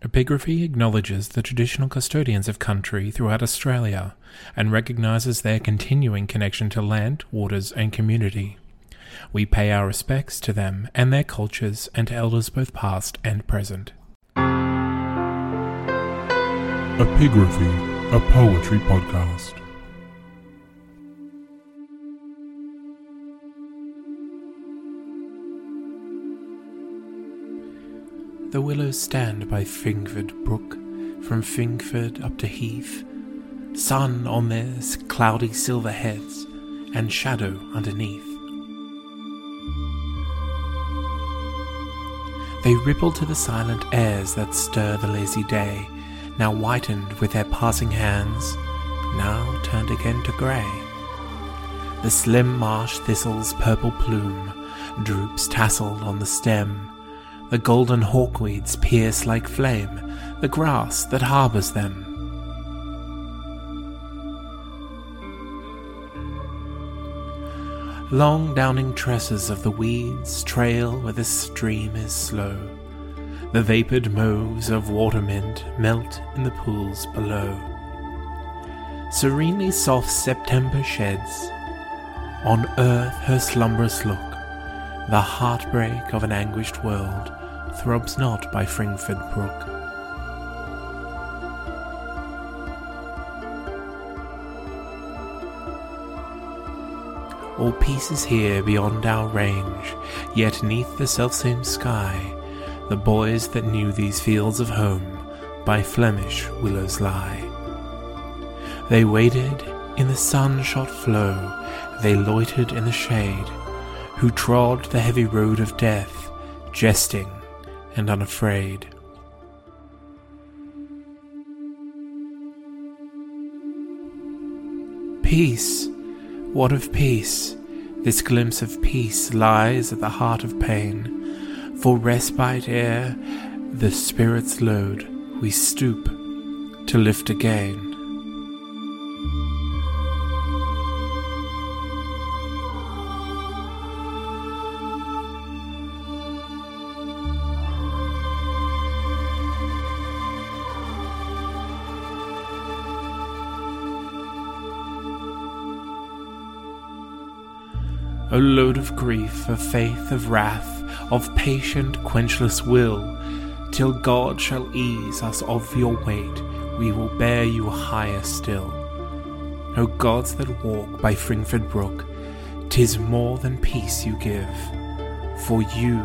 Epigraphy acknowledges the traditional custodians of country throughout Australia and recognises their continuing connection to land, waters, and community. We pay our respects to them and their cultures and to elders both past and present. Epigraphy, a poetry podcast. The willows stand by Fringford Brook, from Fringford up to Hethe, sun on their cloudy silver heads, and shadow underneath. They ripple to the silent airs that stir the lazy day, now whitened with their passing hands, now turned again to grey. The slim marsh thistle's purple plume droops tasseled on the stem. The golden hawkweeds pierce like flame the grass that harbours them. Long downing tresses of the weeds trail where the stream is slow. The vapored mauves of watermint melt in the pools below. Serenely soft September sheds on earth her slumberous look. The heartbreak of an anguished world throbs not by Fringford Brook. All peace is here beyond our range, yet neath the selfsame sky, the boys that knew these fields of home by Flemish willows lie. They waded in the sun-shot flow, they loitered in the shade, who trod the heavy road of death, jesting and unafraid. Peace! What of peace? This glimpse of peace lies at the heart of pain. For respite ere the spirit's load we stoop to lift again. O load of grief, of faith, of wrath, of patient, quenchless will, till God shall ease us of your weight, we will bear you higher still. O gods that walk by Fringford Brook, tis more than peace you give, for you,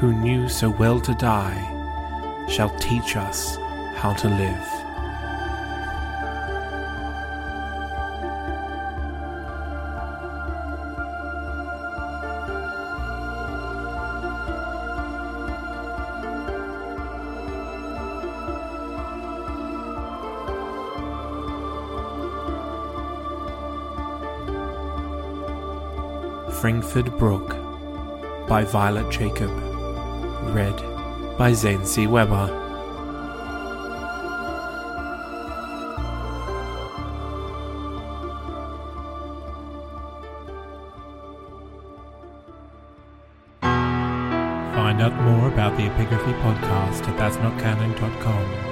who knew so well to die, shall teach us how to live. Fringford Brook by Violet Jacob. Read by Zane C. Weber. Find out more about the Epigraphy podcast at thatsnotcanon.com.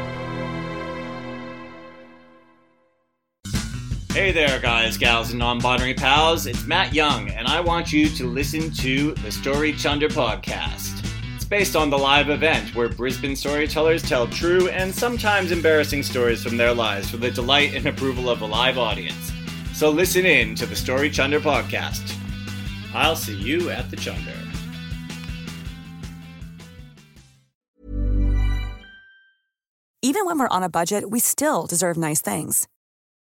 Hey there, guys, gals, and non binary pals. It's Matt Young, and I want you to listen to the Story Chunder podcast. It's based on the live event where Brisbane storytellers tell true and sometimes embarrassing stories from their lives for the delight and approval of a live audience. So listen in to the Story Chunder podcast. I'll see you at the Chunder. Even when we're on a budget, we still deserve nice things.